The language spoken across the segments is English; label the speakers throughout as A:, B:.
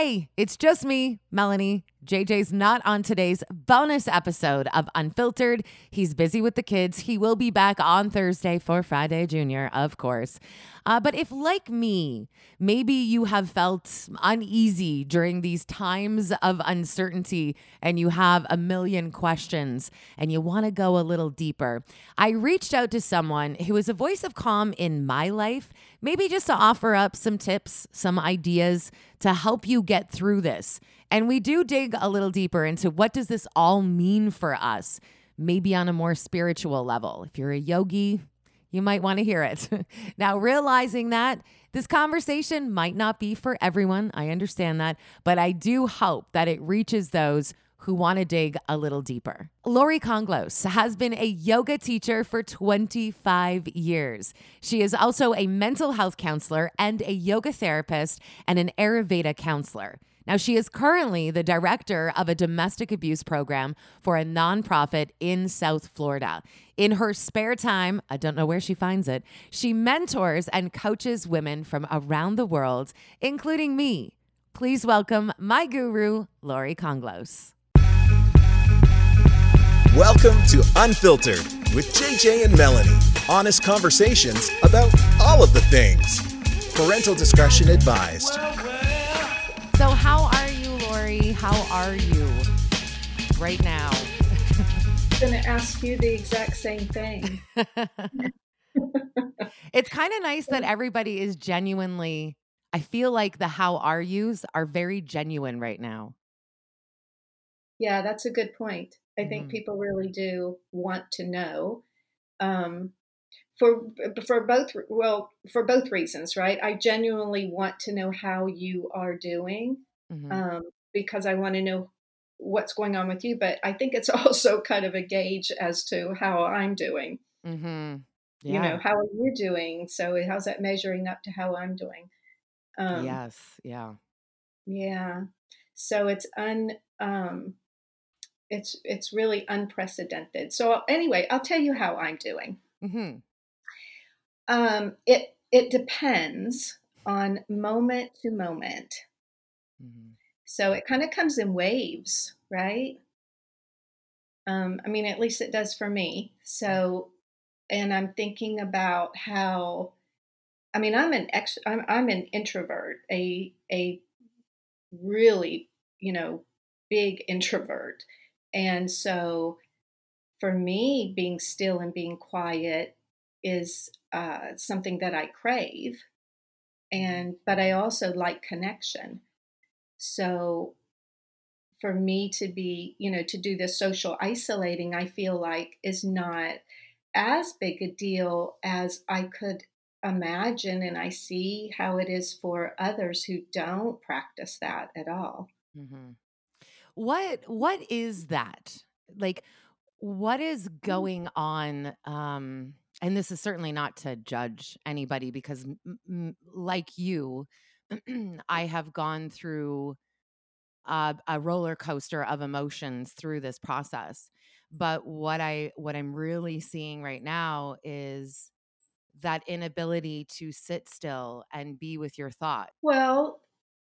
A: Hey, it's just me, Melanie. JJ's not on today's bonus episode of Unfiltered. He's busy with the kids. He will be back on Thursday for Friday Junior, of course. Uh, but if, like me, maybe you have felt uneasy during these times of uncertainty and you have a million questions and you want to go a little deeper, I reached out to someone who is a voice of calm in my life, maybe just to offer up some tips, some ideas to help you get through this. And we do dig a little deeper into what does this all mean for us? Maybe on a more spiritual level. If you're a yogi, you might want to hear it. now, realizing that this conversation might not be for everyone, I understand that, but I do hope that it reaches those who want to dig a little deeper. Lorrie Conglose has been a yoga teacher for 25 years. She is also a mental health counselor and a yoga therapist and an Ayurveda counselor. Now, she is currently the director of a domestic abuse program for a nonprofit in South Florida. In her spare time, I don't know where she finds it, she mentors and coaches women from around the world, including me. Please welcome my guru, Lorrie Conglose.
B: Welcome to Unfiltered with JJ and Melanie. Honest conversations about all of the things. Parental discretion advised.
A: So, how are you, Lorrie? How are you right now?
C: I'm going to ask you the exact same thing.
A: it's kind of nice that everybody is genuinely, I feel like the how are yous are very genuine right now.
C: Yeah, that's a good point. I think mm. people really do want to know. Um, for for both well for both reasons, right? I genuinely want to know how you are doing mm-hmm. um, because I want to know what's going on with you. But I think it's also kind of a gauge as to how I'm doing. Mm-hmm. Yeah. You know, how are you doing? So how's that measuring up to how I'm doing?
A: Um, yes. Yeah.
C: Yeah. So it's un um, it's it's really unprecedented. So anyway, I'll tell you how I'm doing. Mm-hmm. Um, it it depends on moment to moment. Mm-hmm. So it kind of comes in waves, right? Um, I mean, at least it does for me. So, and I'm thinking about how. I mean, I'm an ex. I'm, I'm an introvert. A a really, you know, big introvert. And so for me, being still and being quiet is uh, something that I crave. And, but I also like connection. So for me to be, you know, to do the social isolating, I feel like is not as big a deal as I could imagine. And I see how it is for others who don't practice that at all. Mm-hmm.
A: What what is that? Like what is mm. going on um and this is certainly not to judge anybody because m- m- like you I have gone through a, a roller coaster of emotions through this process. But what I what I'm really seeing right now is that inability to sit still and be with your thought.
C: Well,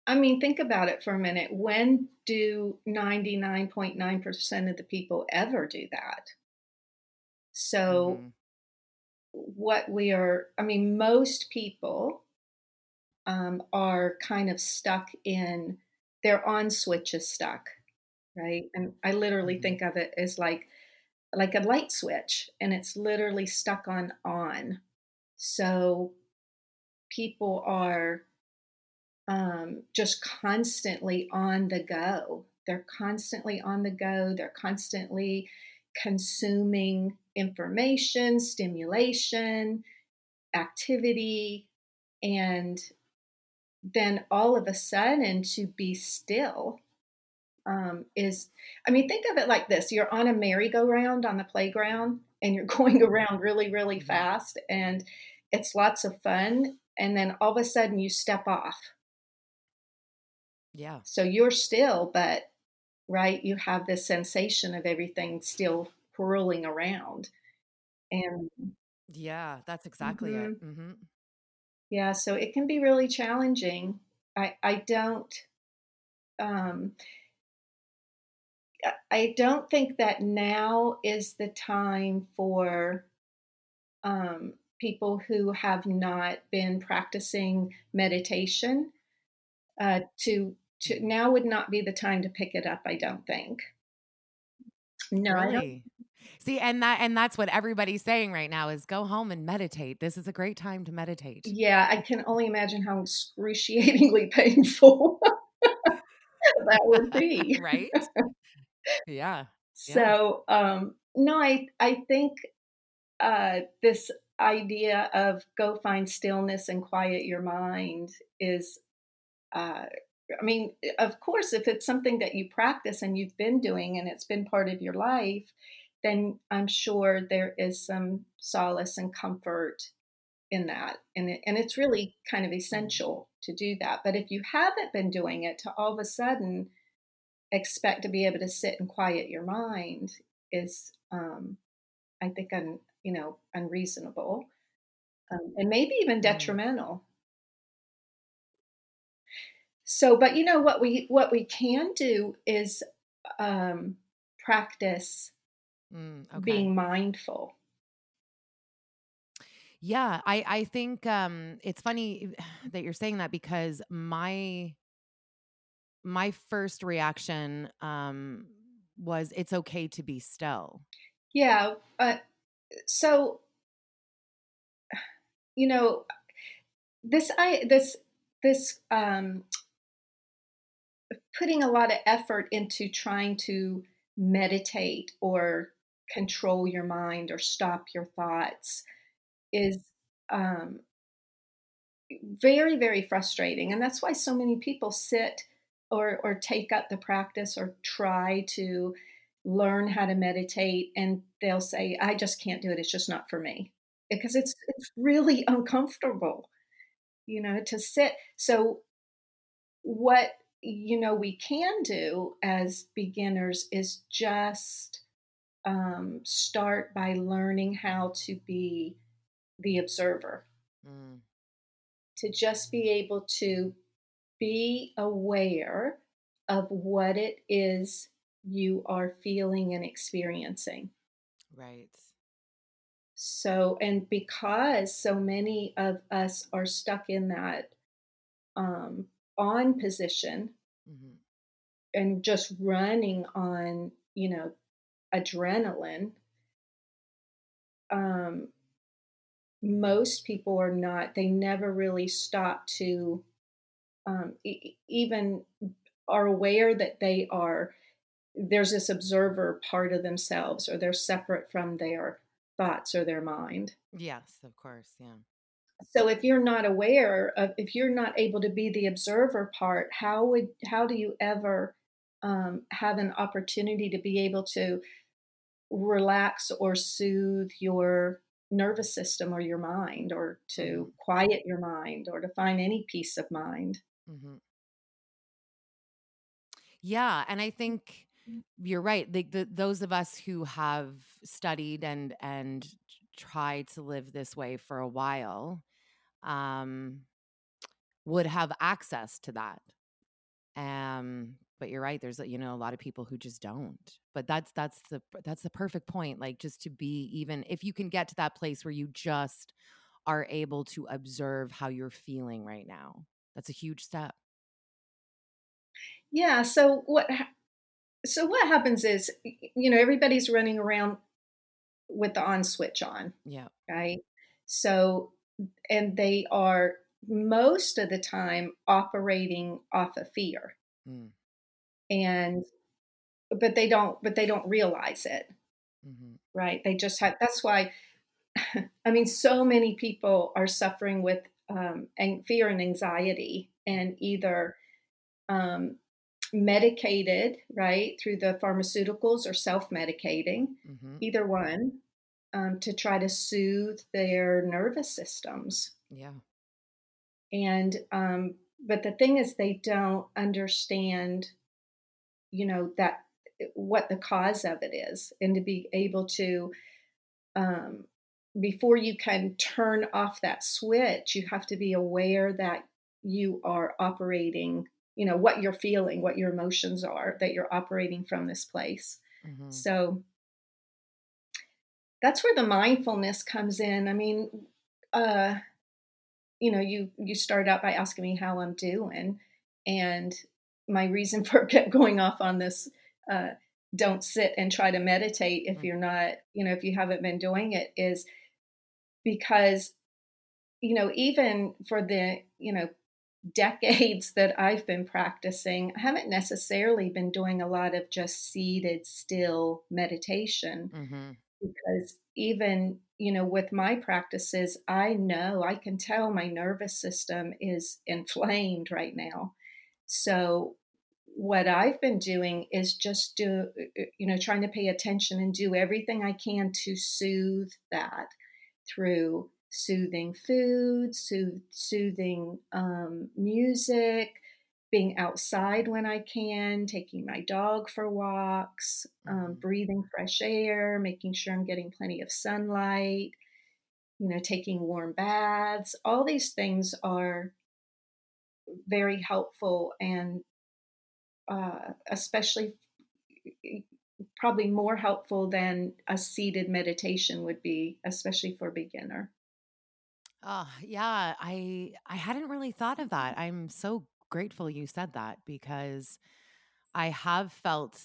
C: I mean, think about it for a minute. When do 99.9% of the people ever do that? So, mm-hmm. What we are, I mean, most people um, are kind of stuck in, their on switch is stuck, right? And I literally mm-hmm. think of it as like, like a light switch, and it's literally stuck on on. So, people are um, just constantly on the go. They're constantly on the go. They're constantly consuming information, stimulation, activity, and then all of a sudden to be still um, is, I mean, think of it like this you're on a merry-go-round on the playground and you're going around really, really mm-hmm. fast, and it's lots of fun. And then all of a sudden you step off
A: yeah.
C: So you're still, but right, you have this sensation of everything still whirling around. And
A: yeah, that's exactly mm-hmm. it. Mm-hmm.
C: Yeah, so it can be really challenging. I I don't um, I don't think that now is the time for um, people who have not been practicing meditation uh, to to now would not be the time to pick it up. I don't think.
A: No, really? See, and that and that's what everybody's saying right now is go home and meditate. This is a great time to meditate.
C: Yeah, I can only imagine how excruciatingly painful that would be.
A: right? Yeah.
C: So, um no, I I think uh this idea of go find stillness and quiet your mind is uh I mean, of course, if it's something that you practice and you've been doing and it's been part of your life, then I'm sure there is some solace and comfort in that. And, it, and it's really kind of essential to do that. But if you haven't been doing it, to all of a sudden expect to be able to sit and quiet your mind is, um, I think, un, you know, unreasonable um, and maybe even mm. detrimental. So, but you know what we what we can do is um, practice mm, okay. being mindful.
A: Yeah, I I think um, it's funny that you're saying that because my my first reaction um, was it's okay to be still.
C: Yeah. Uh, so you know this I this this um, putting a lot of effort into trying to meditate or control your mind or stop your thoughts is um, very very frustrating and that's why so many people sit or or take up the practice or try to learn how to meditate and they'll say i just can't do it it's just not for me because it's it's really uncomfortable you know to sit. So what you know we can do as beginners is just um, start by learning how to be the observer mm. to just be able to be aware of what it is you are feeling and experiencing
A: right
C: so and because so many of us are stuck in that um, on position mm-hmm. and just running on, you know, adrenaline, um, most people are not, they never really stop to um, e- even are aware that they are, there's this observer part of themselves or they're separate from their thoughts or their mind.
A: Yes, of course. Yeah.
C: So if you're not aware of, if you're not able to be the observer part, how would, how do you ever um, have an opportunity to be able to relax or soothe your nervous system or your mind or to mm-hmm. quiet your mind or to find any peace of mind? Mm-hmm.
A: Yeah. And I think mm. you're right. The, the, those of us who have studied and, and tried to live this way for a while um, would have access to that. Um, but you're right. There's you know a lot of people who just don't. But that's that's the that's the perfect point. Like just to be even if you can get to that place where you just are able to observe how you're feeling right now. That's a huge step.
C: Yeah. So what? So what happens is, you know, everybody's running around with the on switch on.
A: Yeah.
C: Right. So and they are most of the time operating off of fear. Mm. And but they don't but they don't realize it. Mm-hmm. Right? They just have that's why I mean so many people are suffering with um, and fear and anxiety and either um, medicated right through the pharmaceuticals or self-medicating mm-hmm. either one um, to try to soothe their nervous systems.
A: Yeah.
C: And, um, but the thing is, they don't understand, you know, that what the cause of it is, and to be able to, um, before you can turn off that switch, you have to be aware that you are operating you know what you're feeling what your emotions are that you're operating from this place mm-hmm. so that's where the mindfulness comes in i mean uh you know you you start out by asking me how i'm doing and my reason for going off on this uh don't sit and try to meditate if mm. you're not you know if you haven't been doing it is because you know even for the you know decades that I've been practicing, I haven't necessarily been doing a lot of just seated, still meditation. Mm-hmm. Because even, you know, with my practices, I know I can tell my nervous system is inflamed right now. So, what I've been doing is just do, you know, trying to pay attention and do everything I can to soothe that through soothing food, sooth, soothing um, music, being outside when I can, taking my dog for walks, um, mm-hmm. breathing fresh air, making sure I'm getting plenty of sunlight, you know, taking warm baths. All these things are very helpful and uh, especially probably more helpful than a seated meditation would be, especially for beginner.
A: Oh, yeah, I I hadn't really thought of that. I'm so grateful you said that because I have felt,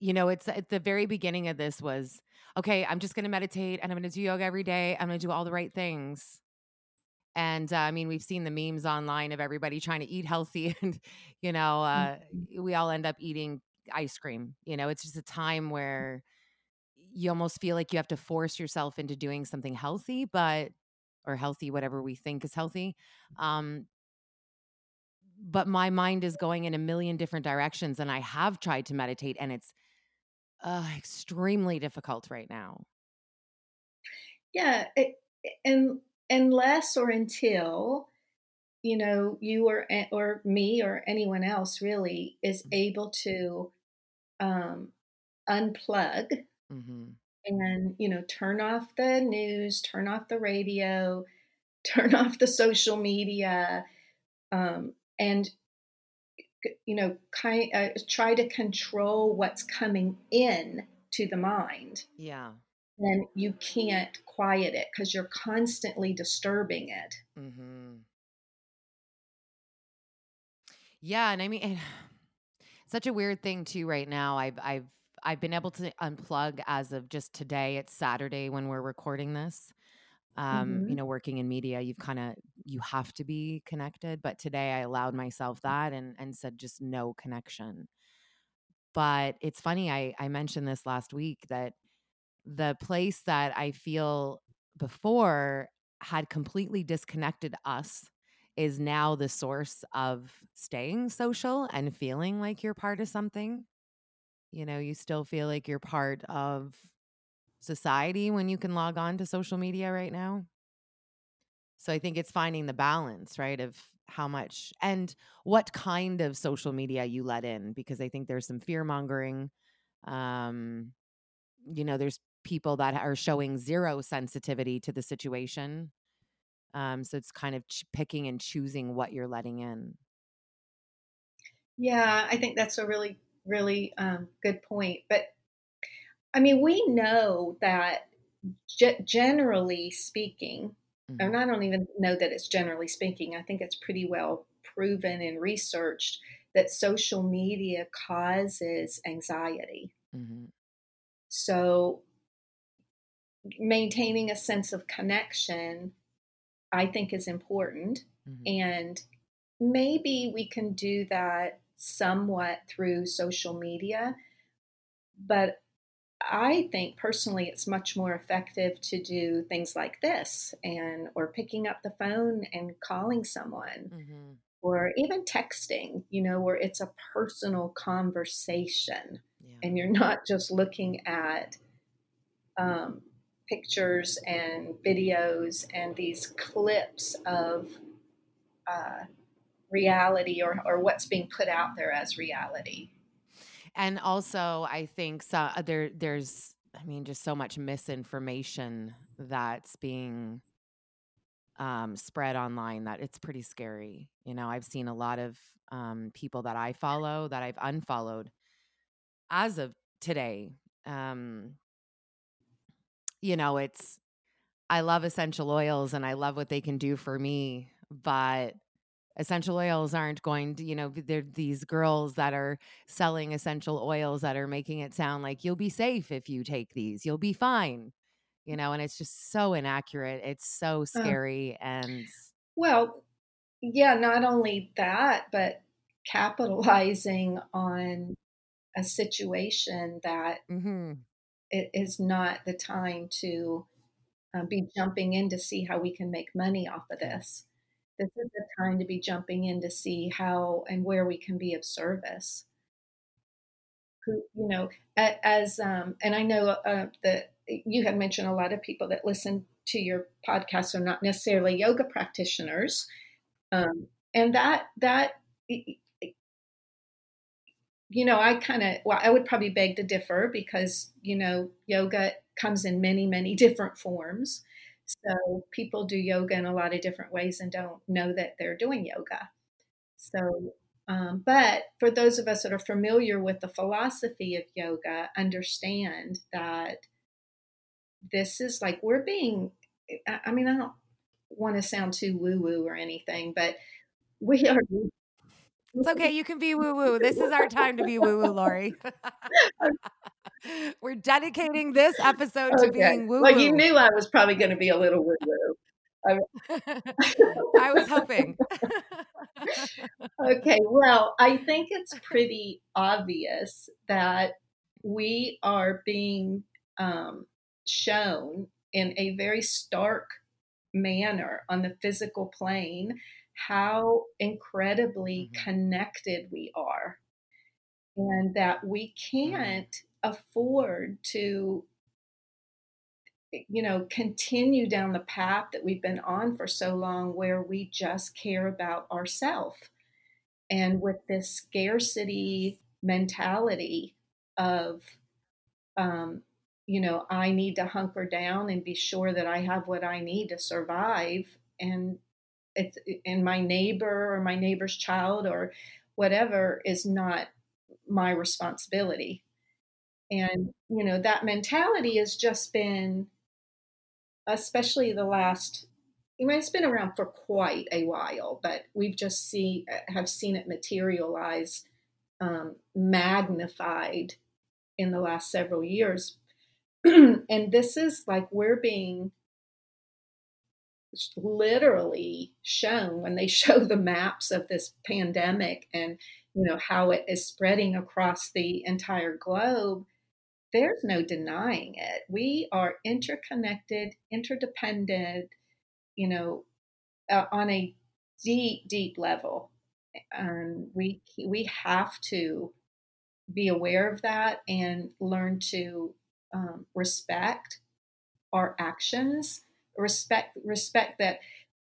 A: you know, it's at the very beginning of this was, okay, I'm just going to meditate and I'm going to do yoga every day. I'm going to do all the right things. And uh, I mean, we've seen the memes online of everybody trying to eat healthy, and you know, uh, mm-hmm. we all end up eating ice cream. You know, it's just a time where you almost feel like you have to force yourself into doing something healthy, but or healthy, whatever we think is healthy. Um, but my mind is going in a million different directions, and I have tried to meditate, and it's uh, extremely difficult right now.
C: Yeah, it, and unless or until you know you or or me or anyone else really is mm-hmm. able to um, unplug mm-hmm. and you know turn off the news turn off the radio turn off the social media um, and you know kind uh, try to control what's coming in to the mind.
A: Yeah
C: then you can't quiet it because you're constantly disturbing it mm-hmm.
A: yeah and i mean such a weird thing too right now i've i've I've been able to unplug as of just today. It's Saturday when we're recording this. Um, mm-hmm. you know, working in media, you've kind of you have to be connected. But today I allowed myself that and and said just no connection. But it's funny, I, I mentioned this last week that the place that I feel before had completely disconnected us is now the source of staying social and feeling like you're part of something. You know, you still feel like you're part of society when you can log on to social media right now. So I think it's finding the balance, right, of how much and what kind of social media you let in because I think there's some fear mongering. Um, you know, there's people that are showing zero sensitivity to the situation. Um, so it's kind of ch- picking and choosing what you're letting in.
C: Yeah, I think that's a really really um, good point. But I mean, we know that g- generally speaking, mm-hmm. and I don't even know that it's generally speaking, I think it's pretty well proven and researched that social media causes anxiety. Mm-hmm. So, maintaining a sense of connection, I think, is important. Mm-hmm. And maybe we can do that somewhat through social media. But I think personally it's much more effective to do things like this and or picking up the phone and calling someone mm-hmm. or even texting, you know, where it's a personal conversation yeah. and you're not just looking at um, pictures and videos and these clips of uh, reality or, or what's being put out there as reality.
A: And also, I think so, uh, there there's I mean just so much misinformation that's being um, spread online that it's pretty scary. You know, I've seen a lot of um, people that I follow that I've unfollowed as of today. Um, you know, it's, I love essential oils and I love what they can do for me, but essential oils aren't going to, you know, there are these girls that are selling essential oils that are making it sound like you'll be safe if you take these, you'll be fine, you know, and it's just so inaccurate. It's so scary. And
C: well, yeah, not only that, but capitalizing on a situation that mm-hmm. It is not the time to uh, be jumping in to see how we can make money off of this this is the time to be jumping in to see how and where we can be of service. Who, you know, as um, and I know uh, that you had mentioned a lot of people that listen to your podcast are not necessarily yoga practitioners, um, and that that you know, I kind of well, I would probably beg to differ because you know, yoga comes in many many different forms. So people do yoga in a lot of different ways and don't know that they're doing yoga. So, um, but for those of us that are familiar with the philosophy of yoga, understand that this is like we're being, I mean, I don't want to sound too woo woo or anything, but we are
A: it's okay. You can be woo woo. This is our time to be woo woo, Lorrie. We're dedicating this episode okay. to being woo woo.
C: Well, you knew I was probably going to be a little woo woo.
A: I was hoping.
C: okay, well, I think it's pretty obvious that we are being um, shown in a very stark manner on the physical plane how incredibly mm-hmm. connected we are and that we mm-hmm. can't afford to you know continue down the path that we've been on for so long where we just care about ourselves and with this scarcity mentality of um, you know i need to hunker down and be sure that i have what i need to survive and it's and my neighbor or my neighbor's child or whatever is not my responsibility and you know that mentality has just been especially the last I mean, it's been around for quite a while, but we've just see have seen it materialize, um, magnified in the last several years. and this is like we're being literally shown when they show the maps of this pandemic and you know how it is spreading across the entire globe there's no denying it. We are interconnected interdependent you know uh, on a deep deep level. And we we have to be aware of that and learn to um, respect our actions respect respect that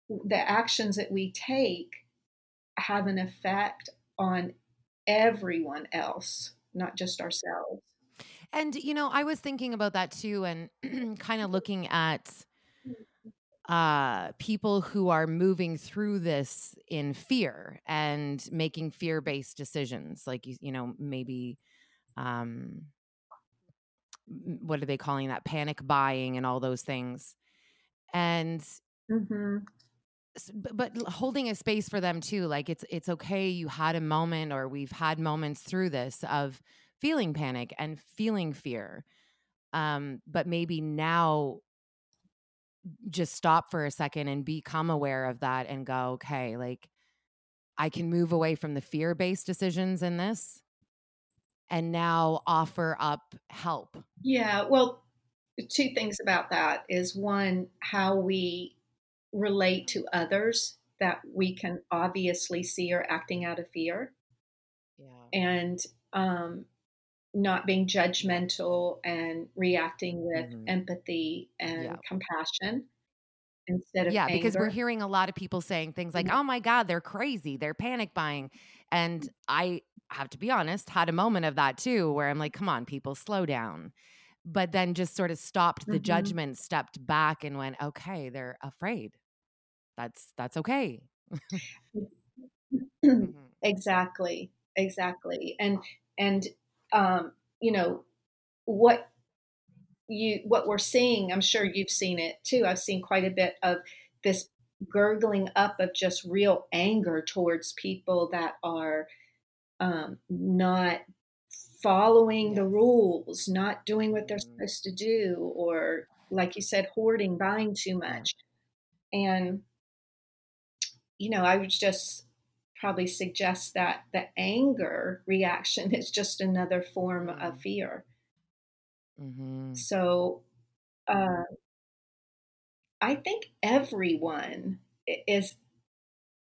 C: the actions that we take have an effect on everyone else, not just ourselves.
A: And you know, I was thinking about that too and kind of looking at uh, people who are moving through this in fear and making fear-based decisions like you, you know, maybe um what are they calling that panic buying and all those things and mm-hmm. but, but holding a space for them too like it's it's okay you had a moment or we've had moments through this of feeling panic and feeling fear um but maybe now just stop for a second and become aware of that and go okay like i can move away from the fear based decisions in this and now offer up help
C: yeah well two things about that is one, how we relate to others that we can obviously see are acting out of fear. Yeah. And um, not being judgmental and reacting with mm-hmm. empathy and yeah. compassion instead of
A: yeah
C: anger.
A: because we're hearing a lot of people saying things like mm-hmm. oh my god they're crazy they're panic buying and i have to be honest had a moment of that too where i'm like come on people slow down but then just sort of stopped the mm-hmm. judgment, stepped back and went, okay, they're afraid. that's that's okay.
C: mm-hmm. Exactly. Exactly. And and um, you know, what you what we're seeing, I'm sure you've seen it too. I've seen quite a bit of this gurgling up of just real anger towards people that are um, not following the rules, not doing what they're mm-hmm. supposed to do, or like you said, hoarding, buying too much. And, you know, I would just probably suggest that the anger reaction is just another form of mm-hmm. fear. Mm-hmm. So, uh, I think everyone is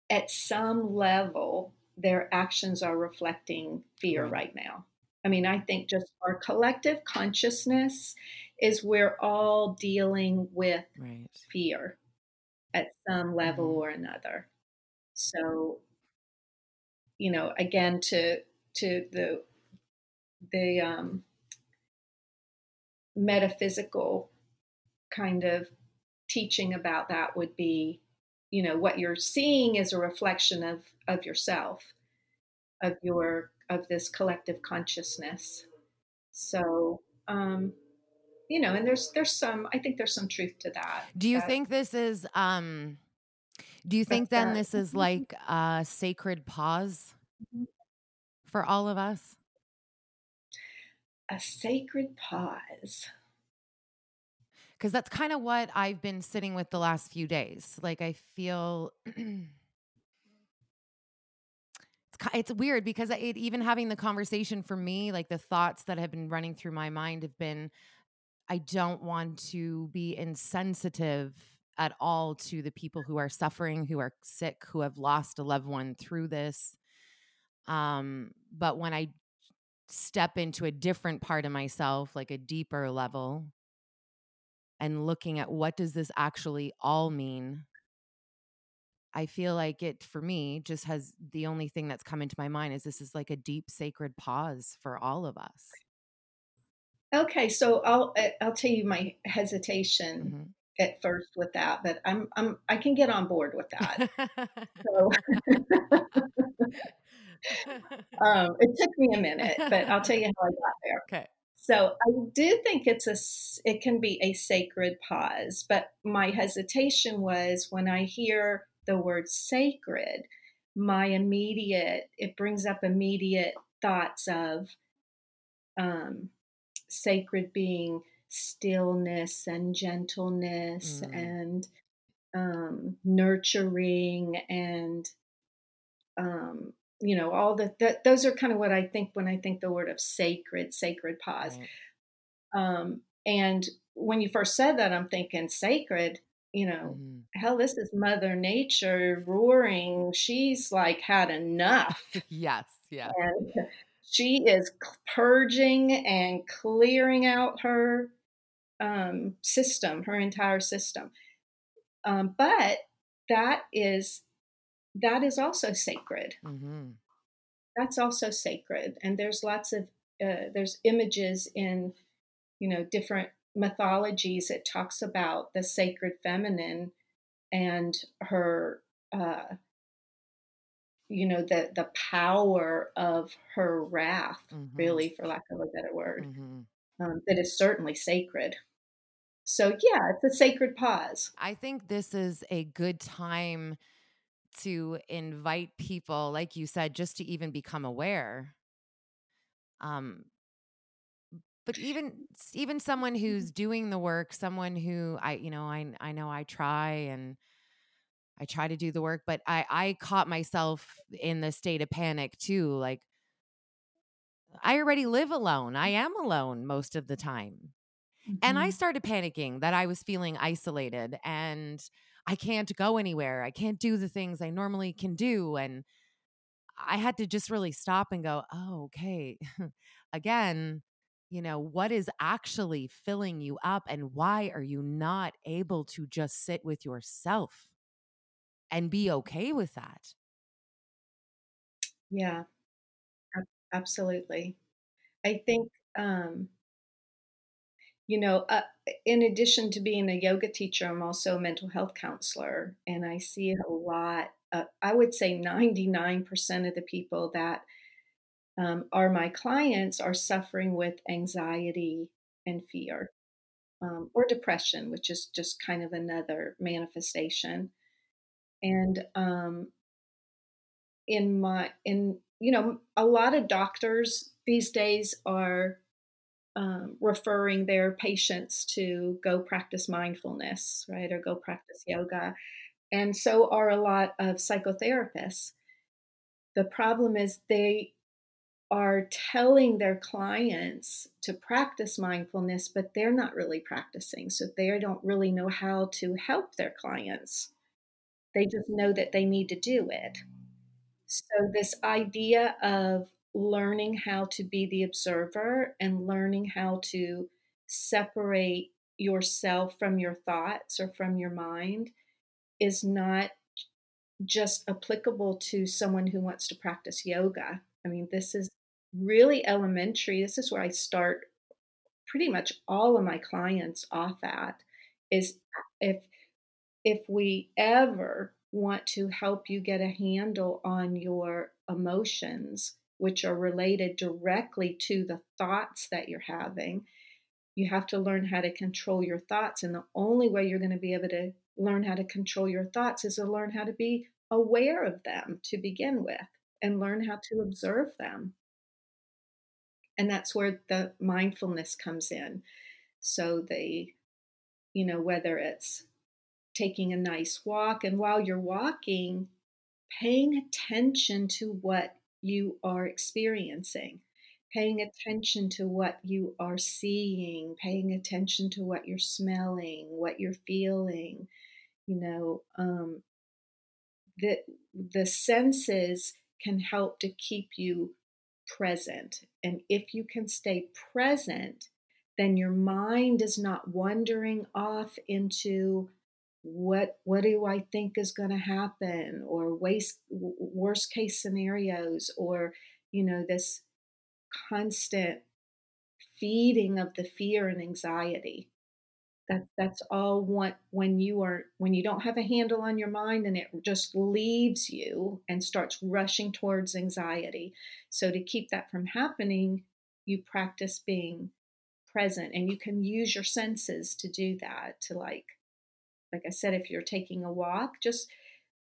C: at some level, their actions are reflecting fear right now. I mean, I think just our collective consciousness is we're all dealing with right. fear at some level mm-hmm. or another. So, you know, again, to to the the um, metaphysical kind of teaching about that would be, you know, what you're seeing is a reflection of of yourself, of your of this collective consciousness. So, um, you know, and there's there's some I think there's some truth to that.
A: Do you
C: that,
A: think this is um do you think then that. this is like a sacred pause mm-hmm. for all of us?
C: A sacred pause.
A: Because that's kind of what I've been sitting with the last few days. Like, I feel it's weird because it, even having the conversation for me, like the thoughts that have been running through my mind have been, I don't want to be insensitive at all to the people who are suffering, who are sick, who have lost a loved one through this. Um, but when I step into a different part of myself, like a deeper level, and looking at what does this actually all mean I feel like it for me just has the only thing that's come into my mind is this is like a deep sacred pause for all of us.
C: Okay, so I'll eh, I'll tell you my hesitation mm-hmm. at first with that, but I'm I'm I can get on board with that. so um, it took me a minute, but I'll tell you how I got there.
A: Okay.
C: So I do think it's a it can be a sacred pause, but my hesitation was when I hear the word sacred, my immediate, it brings up immediate thoughts of um, sacred being stillness and gentleness mm. and um, nurturing and um, you know all the that, those are kind of what I think when I think the word of sacred, sacred pause. Right. Um, and when you first said that, I'm thinking sacred you know, mm-hmm. hell, this is Mother Nature roaring. She's like had enough.
A: yes, yeah.
C: And she is purging and clearing out her um, system, her entire system. Um, but that is that is also sacred. Mm-hmm. That's also sacred, and there's lots of uh, there's images in you know different mythologies, it talks about the sacred feminine and her, uh, you know, the the power of her wrath, mm-hmm. really, for lack of a better word, mm-hmm. um, that is certainly sacred. So yeah, it's a sacred pause.
A: I think this is a good time to invite people, like you said, just to even become aware. Um, but even even someone mm-hmm. who's doing the work someone who i you know i i know i try and i try to do the work but i i caught myself in the state of panic too like i already live alone i am alone most of the time mm-hmm. and i mm-hmm. started panicking that i was feeling isolated and i can't go anywhere i can't do the things i normally can do and i had to just really stop and go oh okay again you know, what is actually filling you up and why are you not able to just sit with yourself and be okay with that?
C: Yeah, absolutely. I think, um, you know, uh, in addition to being a yoga teacher, I'm also a mental health counselor, and I see a lot. Uh, I would say 99% of the people that um, are my clients are suffering with anxiety and fear um, or depression, which is just kind of another manifestation. And um, in my in you know a lot of doctors these days are um, referring their patients to go practice mindfulness, right, or go practice yoga. And so are a lot of psychotherapists. The problem is they are telling their clients to practice mindfulness, but they're not really practicing. So they don't really know how to help their clients. They just know that they need to do it. So, this idea of learning how to be the observer and learning how to separate yourself from your thoughts or from your mind is not just applicable to someone who wants to practice yoga. I mean, this is really elementary. This is where I start pretty much all of my clients off at is if if we ever want to help you get a handle on your emotions which are related directly to the thoughts that you're having. You have to learn how to control your thoughts. And the only way you're going to be able to learn how to control your thoughts is to learn how to be aware of them to begin with and learn how to observe them. And that's where the mindfulness comes in. So, the, you know, whether it's taking a nice walk, and while you're walking, paying attention to what you are experiencing, paying attention to what you are seeing, paying attention to what you're smelling, what you're feeling. You know, um, the the senses can help to keep you present, and if you can stay present, then your mind is not wandering off into what what do I think is going to happen or waste, worst case scenarios or you know this constant feeding of the fear and anxiety that that's all what when you are when you don't have a handle on your mind and it just leaves you and starts rushing towards anxiety so to keep that from happening you practice being present and you can use your senses to do that to like like I said, if you're taking a walk, just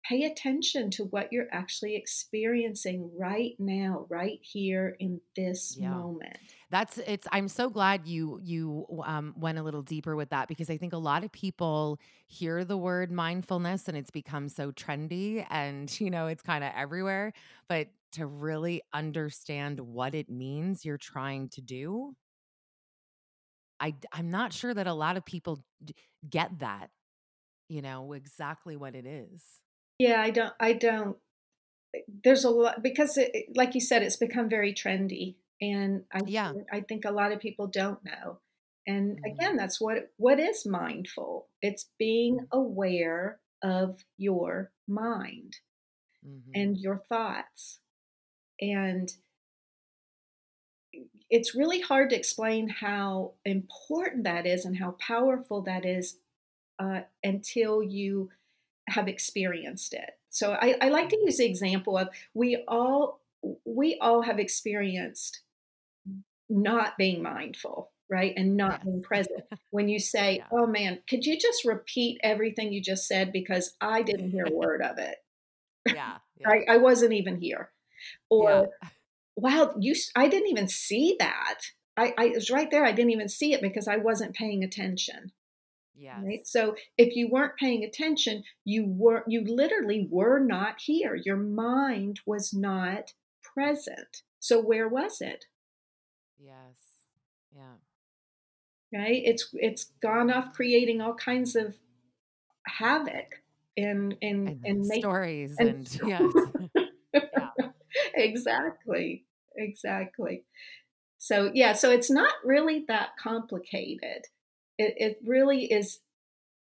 C: pay attention to what you're actually experiencing right now right here in this yeah. moment
A: that's it's i'm so glad you you um, went a little deeper with that because i think a lot of people hear the word mindfulness and it's become so trendy and you know it's kind of everywhere but to really understand what it means you're trying to do i i'm not sure that a lot of people d- get that you know exactly what it is.
C: Yeah i don't i don't eh, there's a lot because it, like you said it's become very trendy and i yeah i think a lot of people don't know and mm-hmm. again that's what what is mindful it's being mm-hmm. aware of your mind mm-hmm. and your thoughts and it's really hard to explain how important that is and how powerful that is uh, until you have experienced it. So I, I like to use the example of we all we all have experienced not being mindful, right? And not yes. being present. When you say, yeah. oh man, could you just repeat everything you just said because I didn't hear a word of it?
A: Yeah. yeah.
C: I, I wasn't even here. Or, yeah. wow, you, I didn't even see that. I, I was right there. I didn't even see it because I wasn't paying attention.
A: Yeah.
C: Right. So if you weren't paying attention, you were you literally were not here. Your mind was not present. So where was it?
A: Yes. Yeah.
C: Right? It's it's gone off creating all kinds of havoc in in
A: and, and
C: make,
A: stories and, and yes.
C: yeah. Exactly. Exactly. So yeah, so it's not really that complicated. It, it really is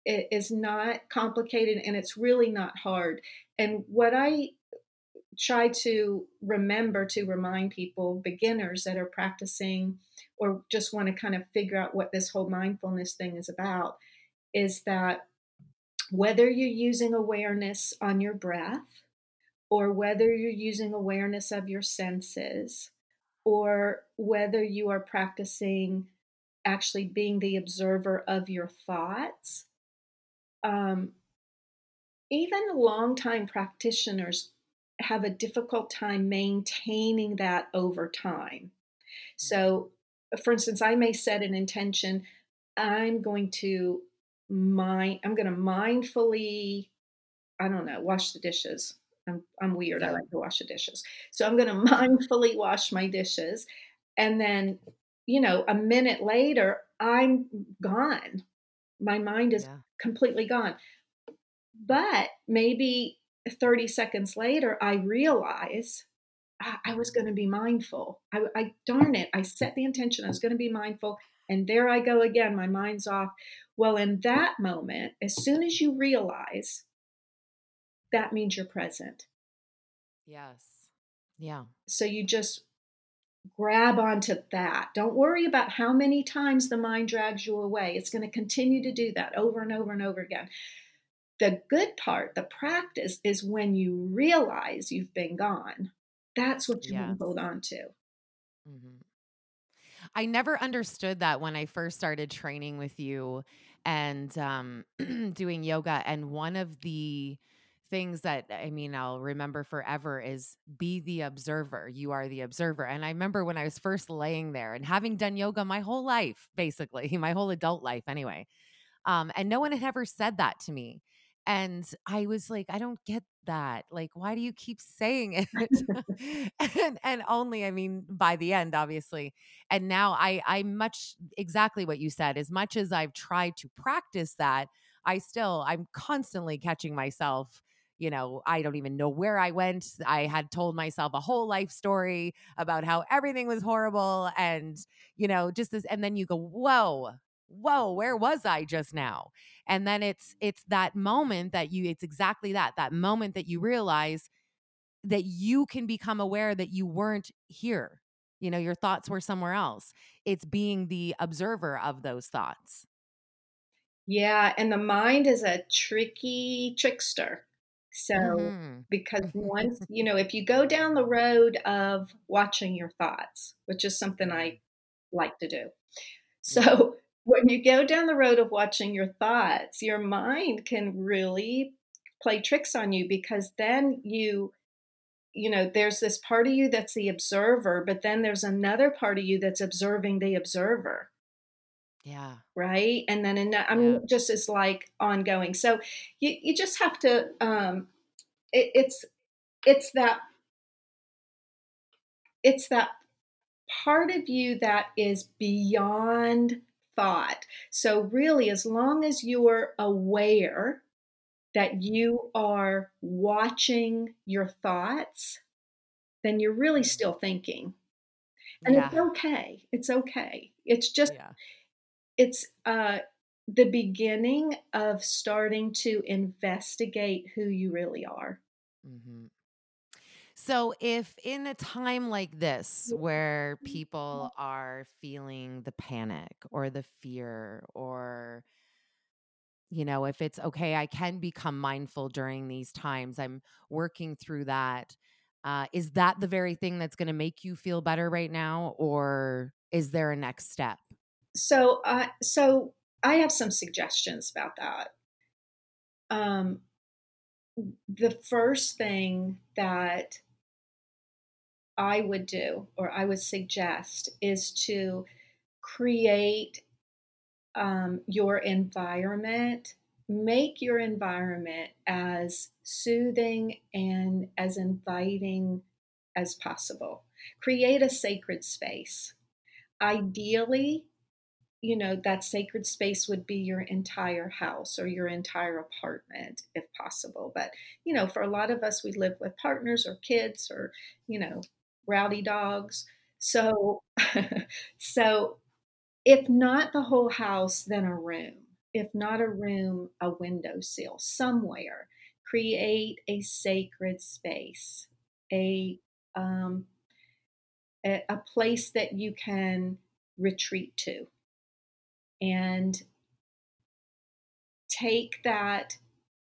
C: it is not complicated and it's really not hard. And what I try to remember to remind people, beginners that are practicing or just want to kind of figure out what this whole mindfulness thing is about, is that whether you're using awareness on your breath or whether you're using awareness of your senses or whether you are practicing actually being the observer of your thoughts, um, even longtime practitioners have a difficult time maintaining that over time. Mm-hmm. So, for instance, I may set an intention I'm going to mind, I'm going to mindfully, I don't know, wash the dishes. I'm, I'm weird. I like to wash the dishes. So I'm going to mindfully wash my dishes. And then, you know, a minute later, I'm gone. My mind is yeah. completely gone. But maybe 30 seconds later, I realize I, I was going to be mindful. I, I, darn it, I set the intention I was going to be mindful. And there I go again, my mind's off. Well, in that moment, as soon as you realize, that means you're present.
A: Yes. Yeah.
C: So you just grab onto that. Don't worry about how many times the mind drags you away. It's going to continue to do that over and over and over again. The good part, the practice, is when you realize you've been gone. That's what you yes. to hold on to. Mm-hmm.
A: I never understood that when I first started training with you and um, doing yoga. And one of the things that I mean, I'll remember forever is be the observer. You are the observer. And I remember when I was first laying there and having done yoga my whole life, basically, my whole adult life anyway. Um, and no one had ever said that to me. And I was like, I don't get that. Like, why do you keep saying it? and, and only, I mean, by the end, obviously. And now I, I much exactly what you said. As much as I've tried to practice that, I still, I'm constantly catching myself you know, I don't even know where I went. I had told myself a whole life story about how everything was horrible and, you know, just this and then you go, "Whoa, whoa where was i just now? And then it's it's that moment that you it's exactly that that moment that you realize that you can become aware that you weren't here you know your thoughts were somewhere else. It's being the observer of those thoughts.
C: Yeah and the mind is a tricky trickster. So mm-hmm. because once you know if you go down the road of watching your thoughts which is something i like to do. So when you go down the road of watching your thoughts, your mind can really play tricks on you because then you you know there's this part of you that's the observer but then there's another part of you that's observing the observer.
A: Yeah.
C: Right? And then in, i mean yeah. just is like ongoing. So you, you just have to um it, it's it's that it's that part of you that is beyond thought. So, really, as long as you're aware that you are watching your thoughts, then you're really still thinking. And yeah. it's okay. It's okay. It's just, yeah. it's uh, the beginning of starting to investigate who you really are. Mm-hmm.
A: So, if in a time like this where people are feeling the panic or the fear, or, you know, if it's okay, I can become mindful during these times, I'm working through that. Uh, is that the very thing that's going to make you feel better right now, or is there a next step?
C: So, uh, so I have some suggestions about that. Um, the first thing that I would do or I would suggest is to create um, your environment, make your environment as soothing and as inviting as possible. Create a sacred space. Ideally, you know, that sacred space would be your entire house or your entire apartment if possible. But, you know, for a lot of us, we live with partners or kids or, you know, rowdy dogs. So, so if not the whole house, then a room. If not a room, a windowsill somewhere. Create a sacred space a um, a, a place that you can retreat to and take that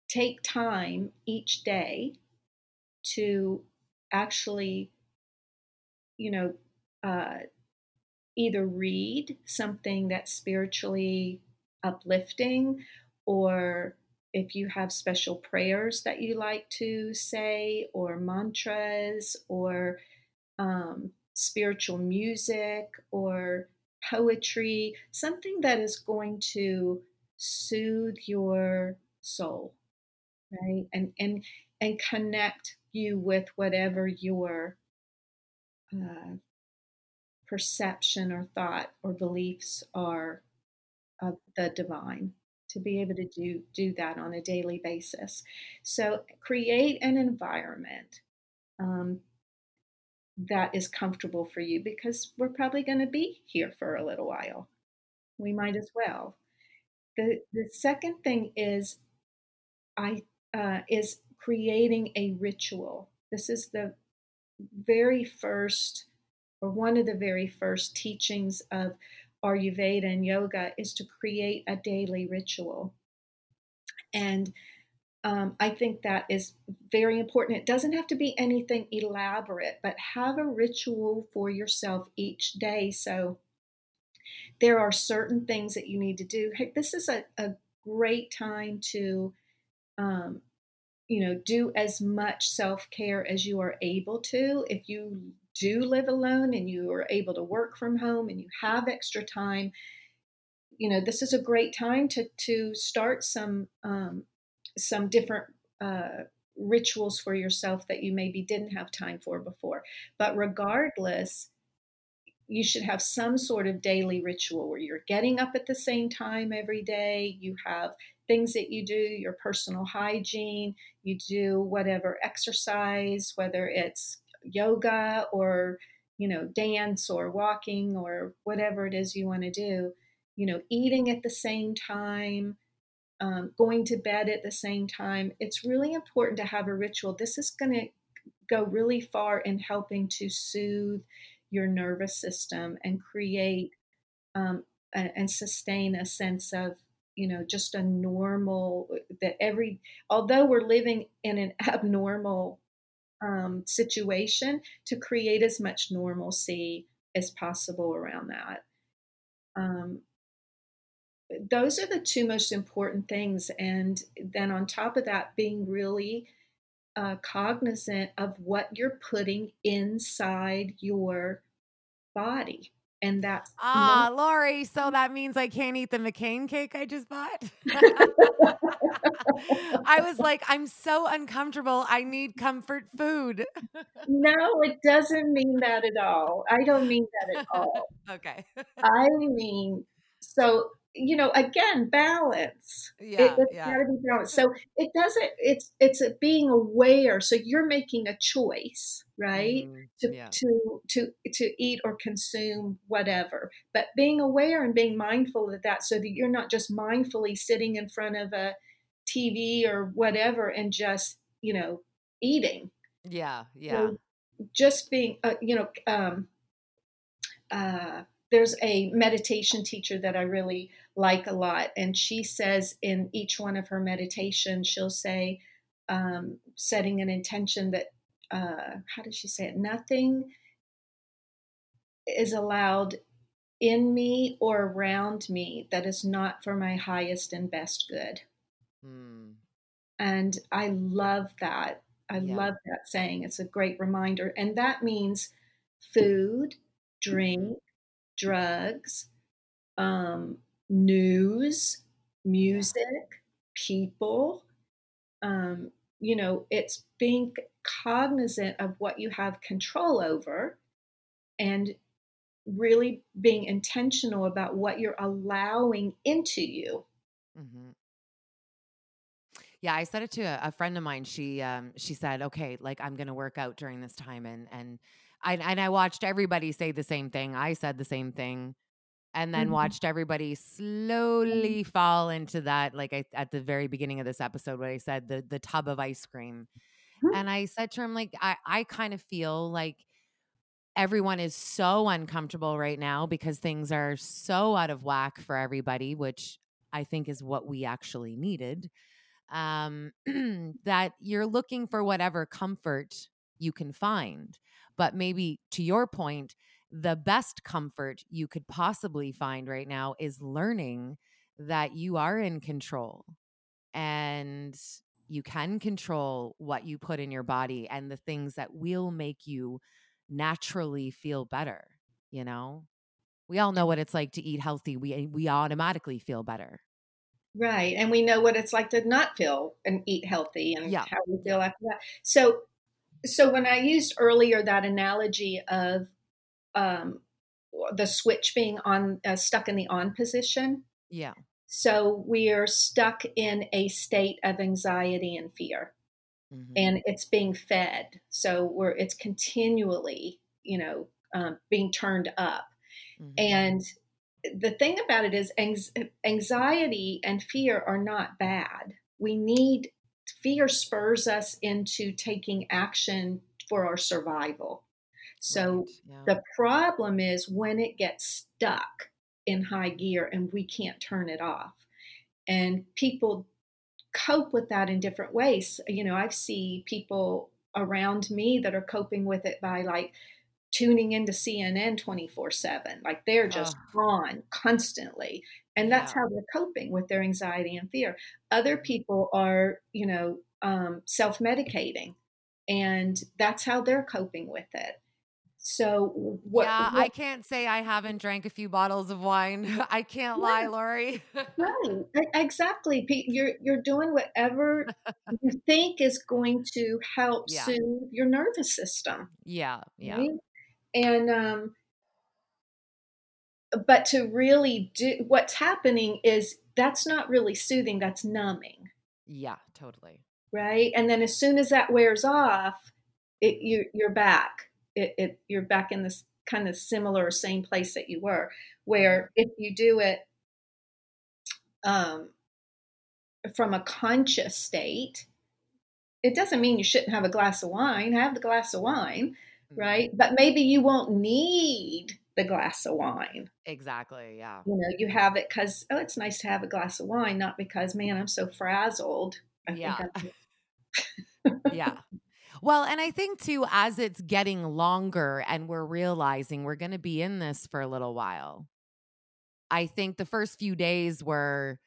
C: take time each day to actually you know uh, either read something that's spiritually uplifting or if you have special prayers that you like to say or mantras or um, spiritual music or poetry, something that is going to soothe your soul, right? And and and connect you with whatever your uh, perception or thought or beliefs are of the divine to be able to do do that on a daily basis so create an environment um, that is comfortable for you because we're probably going to be here for a little while. We might as well. The, the second thing is I uh, is creating a ritual. This is the very first or one of the very first teachings of Ayurveda and yoga is to create a daily ritual. And um, I think that is very important. It doesn't have to be anything elaborate, but have a ritual for yourself each day. So there are certain things that you need to do. Hey, this is a, a great time to, um, you know, do as much self care as you are able to. If you do live alone and you are able to work from home and you have extra time, you know, this is a great time to to start some um, some different uh, rituals for yourself that you maybe didn't have time for before. But regardless, you should have some sort of daily ritual where you're getting up at the same time every day. You have things that you do, your personal hygiene, you do whatever exercise, whether it's yoga or you know dance or walking or whatever it is you want to do you know eating at the same time um, going to bed at the same time. It's really important to have a ritual. This is going to go really far in helping to soothe your nervous system and create um, a, and sustain a sense of you know just a normal that every although we're living in an abnormal um, situation to create as much normalcy as possible around that um, those are the two most important things. And then on top of that, being really uh, cognizant of what you're putting inside your body. And that
A: ah, Lorrie. So that means I can't eat the McCain cake I just bought. I was like, I'm so uncomfortable. I need comfort food.
C: no, it doesn't mean that at all. I don't mean that at all.
A: okay.
C: I mean, so you know, again, balance.
A: Yeah, it,
C: has
A: yeah.
C: got to be balanced. So it doesn't. It's it's a being aware. So you're making a choice, right? Mm-hmm. To yeah. to to to eat or consume whatever, but being aware and being mindful of that, so that you're not just mindfully sitting in front of a TV or whatever and just you know eating.
A: Yeah, yeah. So
C: just being, uh, you know, um, uh, there's a meditation teacher that I really like a lot, and she says in each one of her meditations, she'll say, um, setting an intention that, uh, how does she say it? Nothing is allowed in me or around me that is not for my highest and best good. Mm. And I love that. I yeah. love that saying. It's a great reminder. And that means food, drink, drugs, um, news, music, people. Um, you know, it's being cognizant of what you have control over and really being intentional about what you're allowing into you. Mm-hmm.
A: Yeah, I said it to a, a friend of mine. She um, she said, "Okay, like I'm going to work out during this time," and and I, and I watched everybody say the same thing. I said the same thing and then mm-hmm. watched everybody slowly fall into that like I, at the very beginning of this episode what i said the the tub of ice cream Mm-hmm. And I said to him, like, I, I kind of feel like everyone is so uncomfortable right now because things are so out of whack for everybody, which I think is what we actually needed. Um, that you're looking for whatever comfort you can find. But maybe to your point, the best comfort you could possibly find right now is learning that you are in control and you can control what you put in your body and the things that will make you naturally feel better you know? We all know what it's like to eat healthy we eh, we automatically feel better.
C: Right and we know what it's like to not feel and eat healthy and yeah. how we feel after that. So so when i used earlier that analogy of um the switch being on uh, stuck in the on position
A: yeah
C: so we are stuck in a state of anxiety and fear. Mm-hmm. And it's being fed. So we're it's continually, you know, um, being turned up. Mm-hmm. And the thing about it is anxiety and fear are not bad. We need fear spurs us into taking action for our survival. So right. yeah. the problem is when it gets stuck in high gear and we can't turn it off. And people cope with that in different ways. You know, I see people around me that are coping with it by like tuning into CNN 24 7. Like they're just oh. on constantly. And that's yeah. how they're coping with their anxiety and fear. Other people are, you know, um, self medicating, and that's how they're coping with it. So
A: what, Yeah, what, I can't say I haven't drank a few bottles of wine. I can't lie, Lorrie.
C: right, exactly. You're you're doing whatever you think is going to help yeah. soothe your nervous system.
A: Yeah, yeah. Right?
C: And um, but to really do what's happening is that's not really soothing. That's numbing.
A: Yeah, totally.
C: Right, and then as soon as that wears off, it, you you're back it, it you're back in this kind of similar or same place that you were where mm-hmm. if you do it um, from a conscious state it doesn't mean you shouldn't have a glass of wine have the glass of wine. Mm-hmm. right? But maybe you won't need the glass of wine.
A: Exactly yeah.
C: You know you have it because oh it's nice to have a glass of wine not because man i'm so frazzled.
A: I yeah. Yeah. Well, and I think too, as it's getting longer and we're realizing we're going to be in this for a little while, I think the first few days were,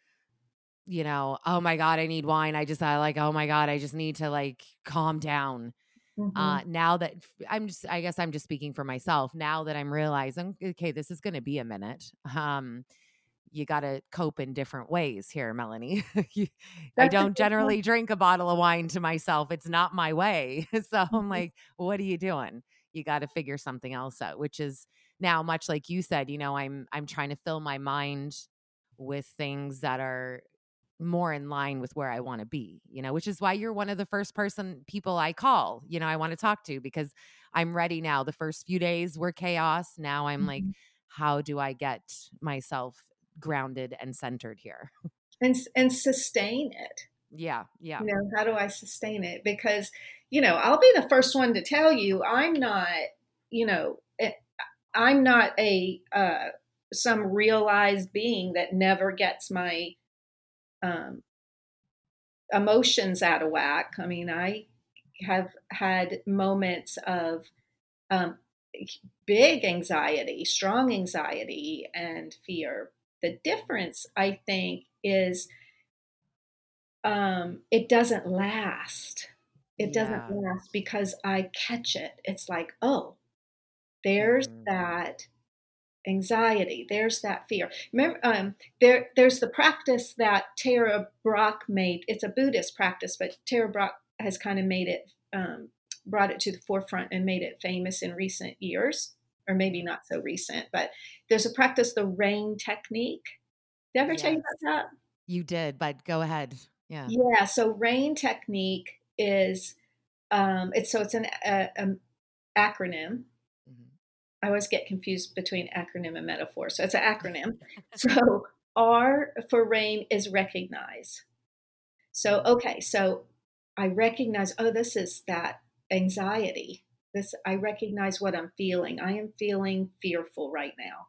A: you know, oh my God, I need wine. I just, I like, oh my God, I just need to like calm down. Mm-hmm. Uh, now that I'm just, I guess I'm just speaking for myself. Now that I'm realizing, okay, this is going to be a minute. Um, you got to cope in different ways here, Melanie. I don't generally drink a bottle of wine to myself. It's not my way. So I'm like, what are you doing? You got to figure something else out, which is now much like you said, you know, I'm I'm trying to fill my mind with things that are more in line with where I want to be, you know, which is why you're one of the first person people I call, you know, I want to talk to because I'm ready now. The first few days were chaos. Now I'm mm-hmm. like, how do I get myself grounded and centered here
C: and and sustain it
A: yeah yeah
C: you know how do i sustain it because you know i'll be the first one to tell you i'm not you know eh, i'm not a uh some realized being that never gets my um emotions out of whack i mean i have had moments of um, big anxiety, strong anxiety, and fear. The difference, I think, is um, it doesn't last. It yeah. doesn't last because I catch it. It's like, oh, there's mm-hmm. that anxiety. There's that fear. Remember, um, there, there's the practice that Tara Brach made. It's a Buddhist practice, but Tara Brach has kind of made it, um, brought it to the forefront and made it famous in recent years or maybe not so recent, but there's a practice, the rain technique. Did I ever yes. tell you about that?
A: You did, but go ahead. Yeah.
C: Yeah. So rain technique is um, it's so it's an a, a acronym. I always get confused between acronym and metaphor. So it's an acronym. so R for rain is recognize. So okay, so I recognize, oh, this is that anxiety. This I recognize what I'm feeling. I am feeling fearful right now.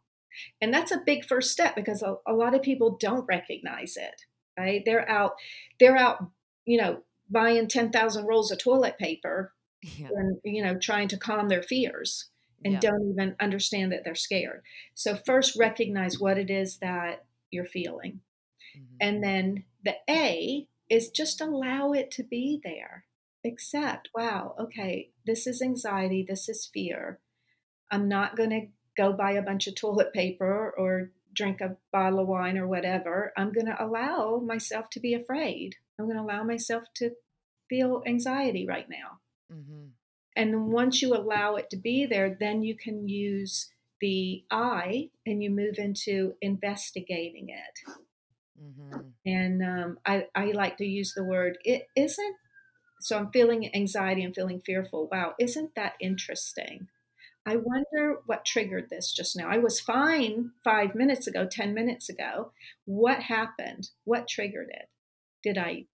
C: And that's a big first step because a, a lot of people don't recognize it. Right? They're out, they're out, you know, buying 10,000 rolls of toilet paper yeah. and, you know, trying to calm their fears and yeah. don't even understand that they're scared. So, first, recognize what it is that you're feeling. Mm-hmm. And then the A is just allow it to be there. Accept, wow, okay, this is anxiety, this is fear. I'm not going to go buy a bunch of toilet paper or drink a bottle of wine or whatever. I'm going to allow myself to be afraid. I'm going to allow myself to feel anxiety right now. Mm-hmm. And then once you allow it to be there, then you can use the I and you move into investigating it. Mm-hmm. And um, I, I like to use the word, it isn't, so I'm feeling anxiety and feeling fearful. Wow, isn't that interesting? I wonder what triggered this just now. I was fine five minutes ago, 10 minutes ago. What happened? What triggered it? Did I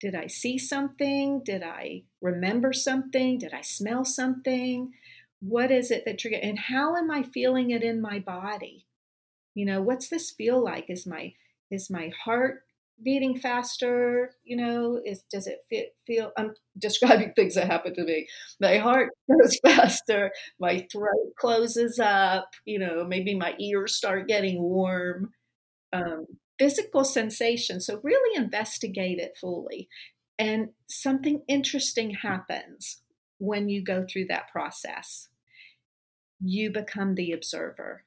C: did I see something? Did I remember something? Did I smell something? What is it that triggered? And how am I feeling it in my body? You know, what's this feel like? Is my is my heart beating faster? You know, is does it feel, feel I'm describing things that happen to me. My heart goes faster, my throat closes up, you know, maybe my ears start getting warm. Um, physical sensation. So, really investigate it fully. And something interesting happens when you go through that process. You become the observer.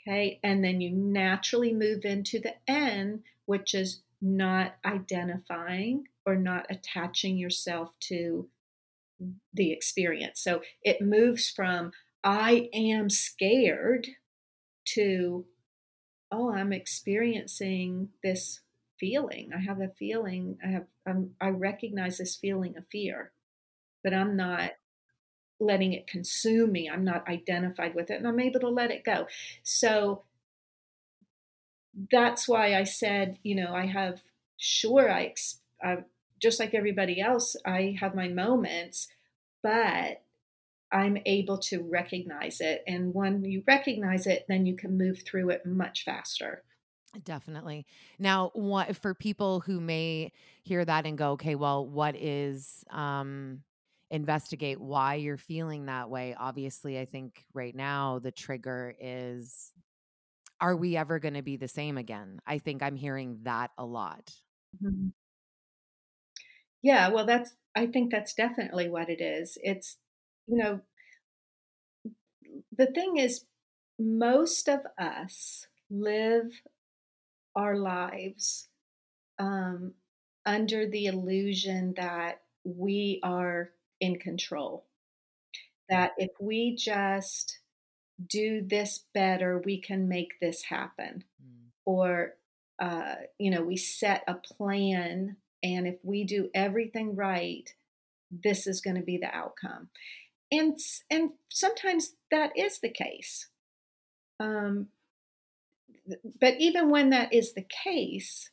C: Okay. And then you naturally move into the N, which is not identifying or not attaching yourself to the experience. So it moves from I am scared to oh, I'm experiencing this feeling. I have a feeling. I have. I'm, I recognize this feeling of fear, but I'm not letting it consume me. I'm not identified with it, and I'm able to let it go. So that's why I said, you know, I have sure I, I just like everybody else, I have my moments, but I'm able to recognize it. And when you recognize it, then you can move through it much faster.
A: Definitely. Now, what for people who may hear that and go, okay, well, what is um investigate why you're feeling that way? Obviously, I think right now the trigger is are we ever going to be the same again? I think I'm hearing that a lot. Mm-hmm.
C: Yeah, well that's I think that's definitely what it is. It's you know, the thing is, most of us live our lives um, under the illusion that we are in control. That if we just do this better, we can make this happen. Mm. Or, uh, you know, we set a plan, and if we do everything right, this is going to be the outcome and and sometimes that is the case. Um, but even when that is the case,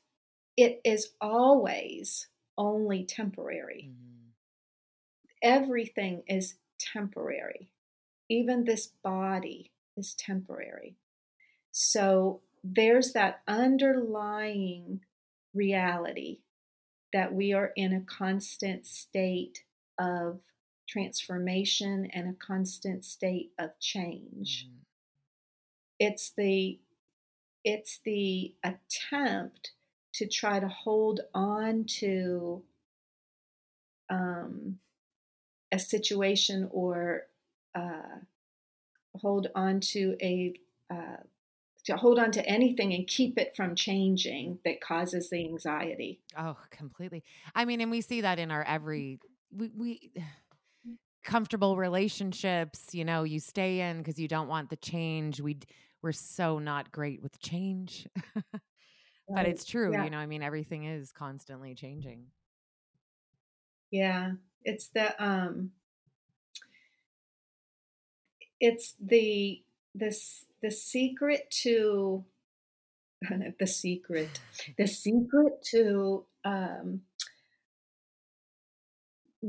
C: it is always only temporary. Mm-hmm. Everything is temporary. Even this body is temporary. So there's that underlying reality that we are in a constant state of transformation and a constant state of change. Mm-hmm. It's the it's the attempt to try to hold on to um, a situation or uh, hold on to a uh, to hold on to anything and keep it from changing that causes the anxiety.
A: Oh, completely. I mean, and we see that in our every we we comfortable relationships, you know, you stay in because you don't want the change. We we're so not great with change. but it's true, yeah. you know, I mean everything is constantly changing.
C: Yeah. It's the um it's the this the secret to the secret the secret to um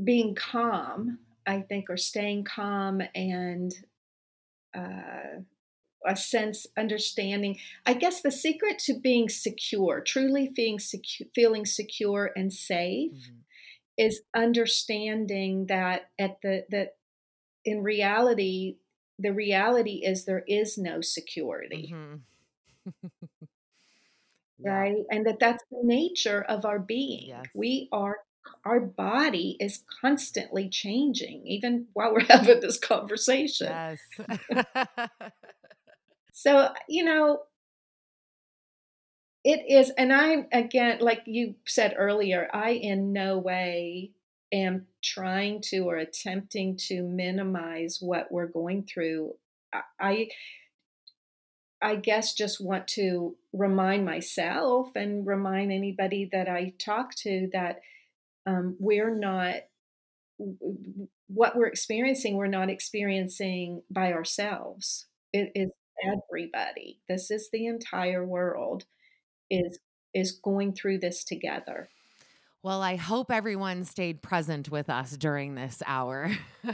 C: being calm, I think, or staying calm and uh, a sense understanding. I guess the secret to being secure, truly feeling secure, feeling secure and safe, mm-hmm. is understanding that at the that in reality, the reality is there is no security. Mm-hmm. yeah. Right. And that that's the nature of our being. Yes. We are our body is constantly changing, even while we're having this conversation. Yes. so, you know, it is, and I'm again, like you said earlier, I in no way am trying to or attempting to minimize what we're going through. I, I guess just want to remind myself and remind anybody that I talk to that um, we're not what we're experiencing we're not experiencing by ourselves it is everybody this is the entire world is is going through this together
A: well, I hope everyone stayed present with us during this hour.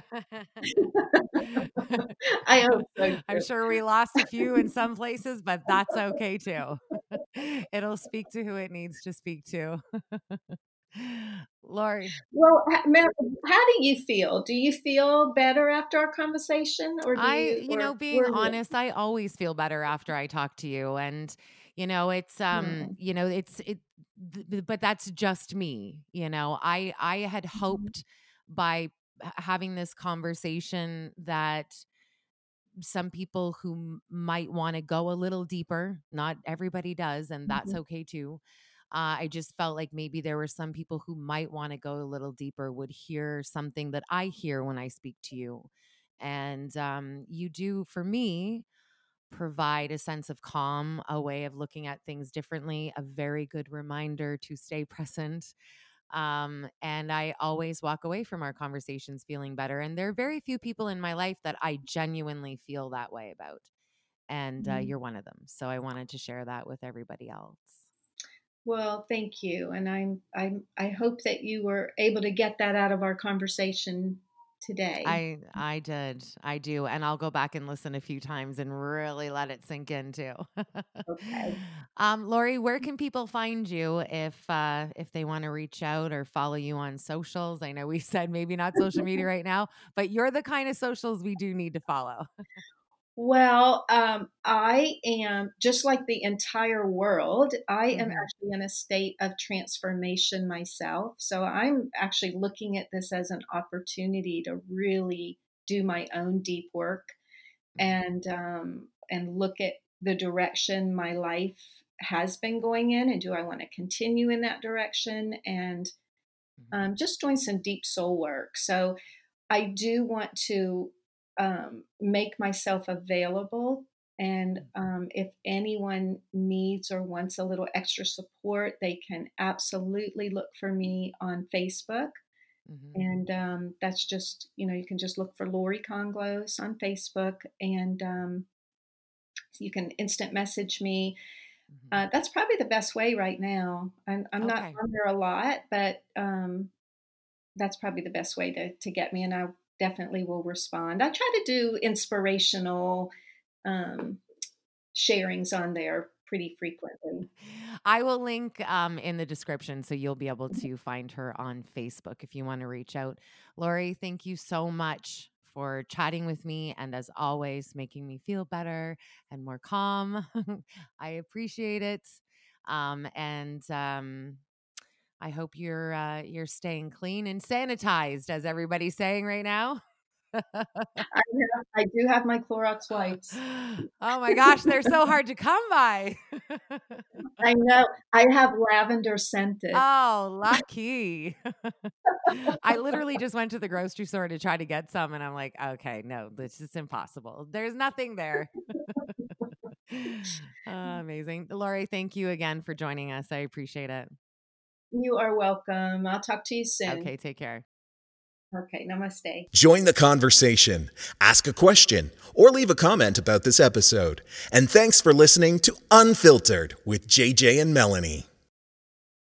C: I hope so.
A: I'm sure we lost a few in some places, but that's okay too. It'll speak to who it needs to speak to. Lorrie.
C: Well, how do you feel? Do you feel better after our conversation, or
A: I,
C: you,
A: you know, being honest, I always feel better after I talk to you, and you know, it's um, mm. you know, it's it, but that's just me. You know, I I had mm-hmm. hoped by having this conversation that some people who might want to go a little deeper, not everybody does, and that's mm-hmm. okay too uh, I just felt like maybe there were some people who might want to go a little deeper, would hear something that I hear when I speak to you. And um, you do, for me, provide a sense of calm, a way of looking at things differently, a very good reminder to stay present. Um, and I always walk away from our conversations feeling better. And there are very few people in my life that I genuinely feel that way about. And uh, mm-hmm. you're one of them. So I wanted to share that with everybody else.
C: Well, thank you, and I'm I I hope that you were able to get that out of our conversation today.
A: I I did. I do, and I'll go back and listen a few times and really let it sink in too. okay. Um, Lorrie, where can people find you if uh, if they want to reach out or follow you on socials? I know we said maybe not social media right now, but you're the kind of socials we do need to follow.
C: Well, um, I am just like the entire world. I am mm-hmm. actually in a state of transformation myself. So I'm actually looking at this as an opportunity to really do my own deep work mm-hmm. and um, and look at the direction my life has been going in, and do I want to continue in that direction? And mm-hmm. um, just doing some deep soul work. So I do want to um, make myself available. And um, if anyone needs or wants a little extra support, they can absolutely look for me on Facebook. Mm-hmm. And um, that's just, you know, you can just look for Lorrie Conglose on Facebook and um, you can instant message me. Mm-hmm. Uh, that's probably the best way right now. I'm, I'm okay. not on there a lot, but um, that's probably the best way to, to get me. And I definitely will respond. I try to do inspirational um, sharings on there pretty frequently.
A: I will link um, in the description so you'll be able to find her on Facebook if you want to reach out. Lorrie, thank you so much for chatting with me and as always making me feel better and more calm. I appreciate it. Um, and um, I hope you're uh, you're staying clean and sanitized, as everybody's saying right now.
C: I, have, I do have my Clorox wipes.
A: Oh my gosh, they're so hard to come by.
C: I know. I have lavender scented.
A: Oh, lucky. I literally just went to the grocery store to try to get some, and I'm like, okay, no, this is impossible. There's nothing there. uh, amazing. Lorrie, thank you again for joining us. I appreciate it.
C: You are welcome. I'll talk to you soon.
A: Okay, take care.
C: Okay, namaste.
B: Join the conversation, ask a question, or leave a comment about this episode. And thanks for listening to Unfiltered with JJ and Melanie.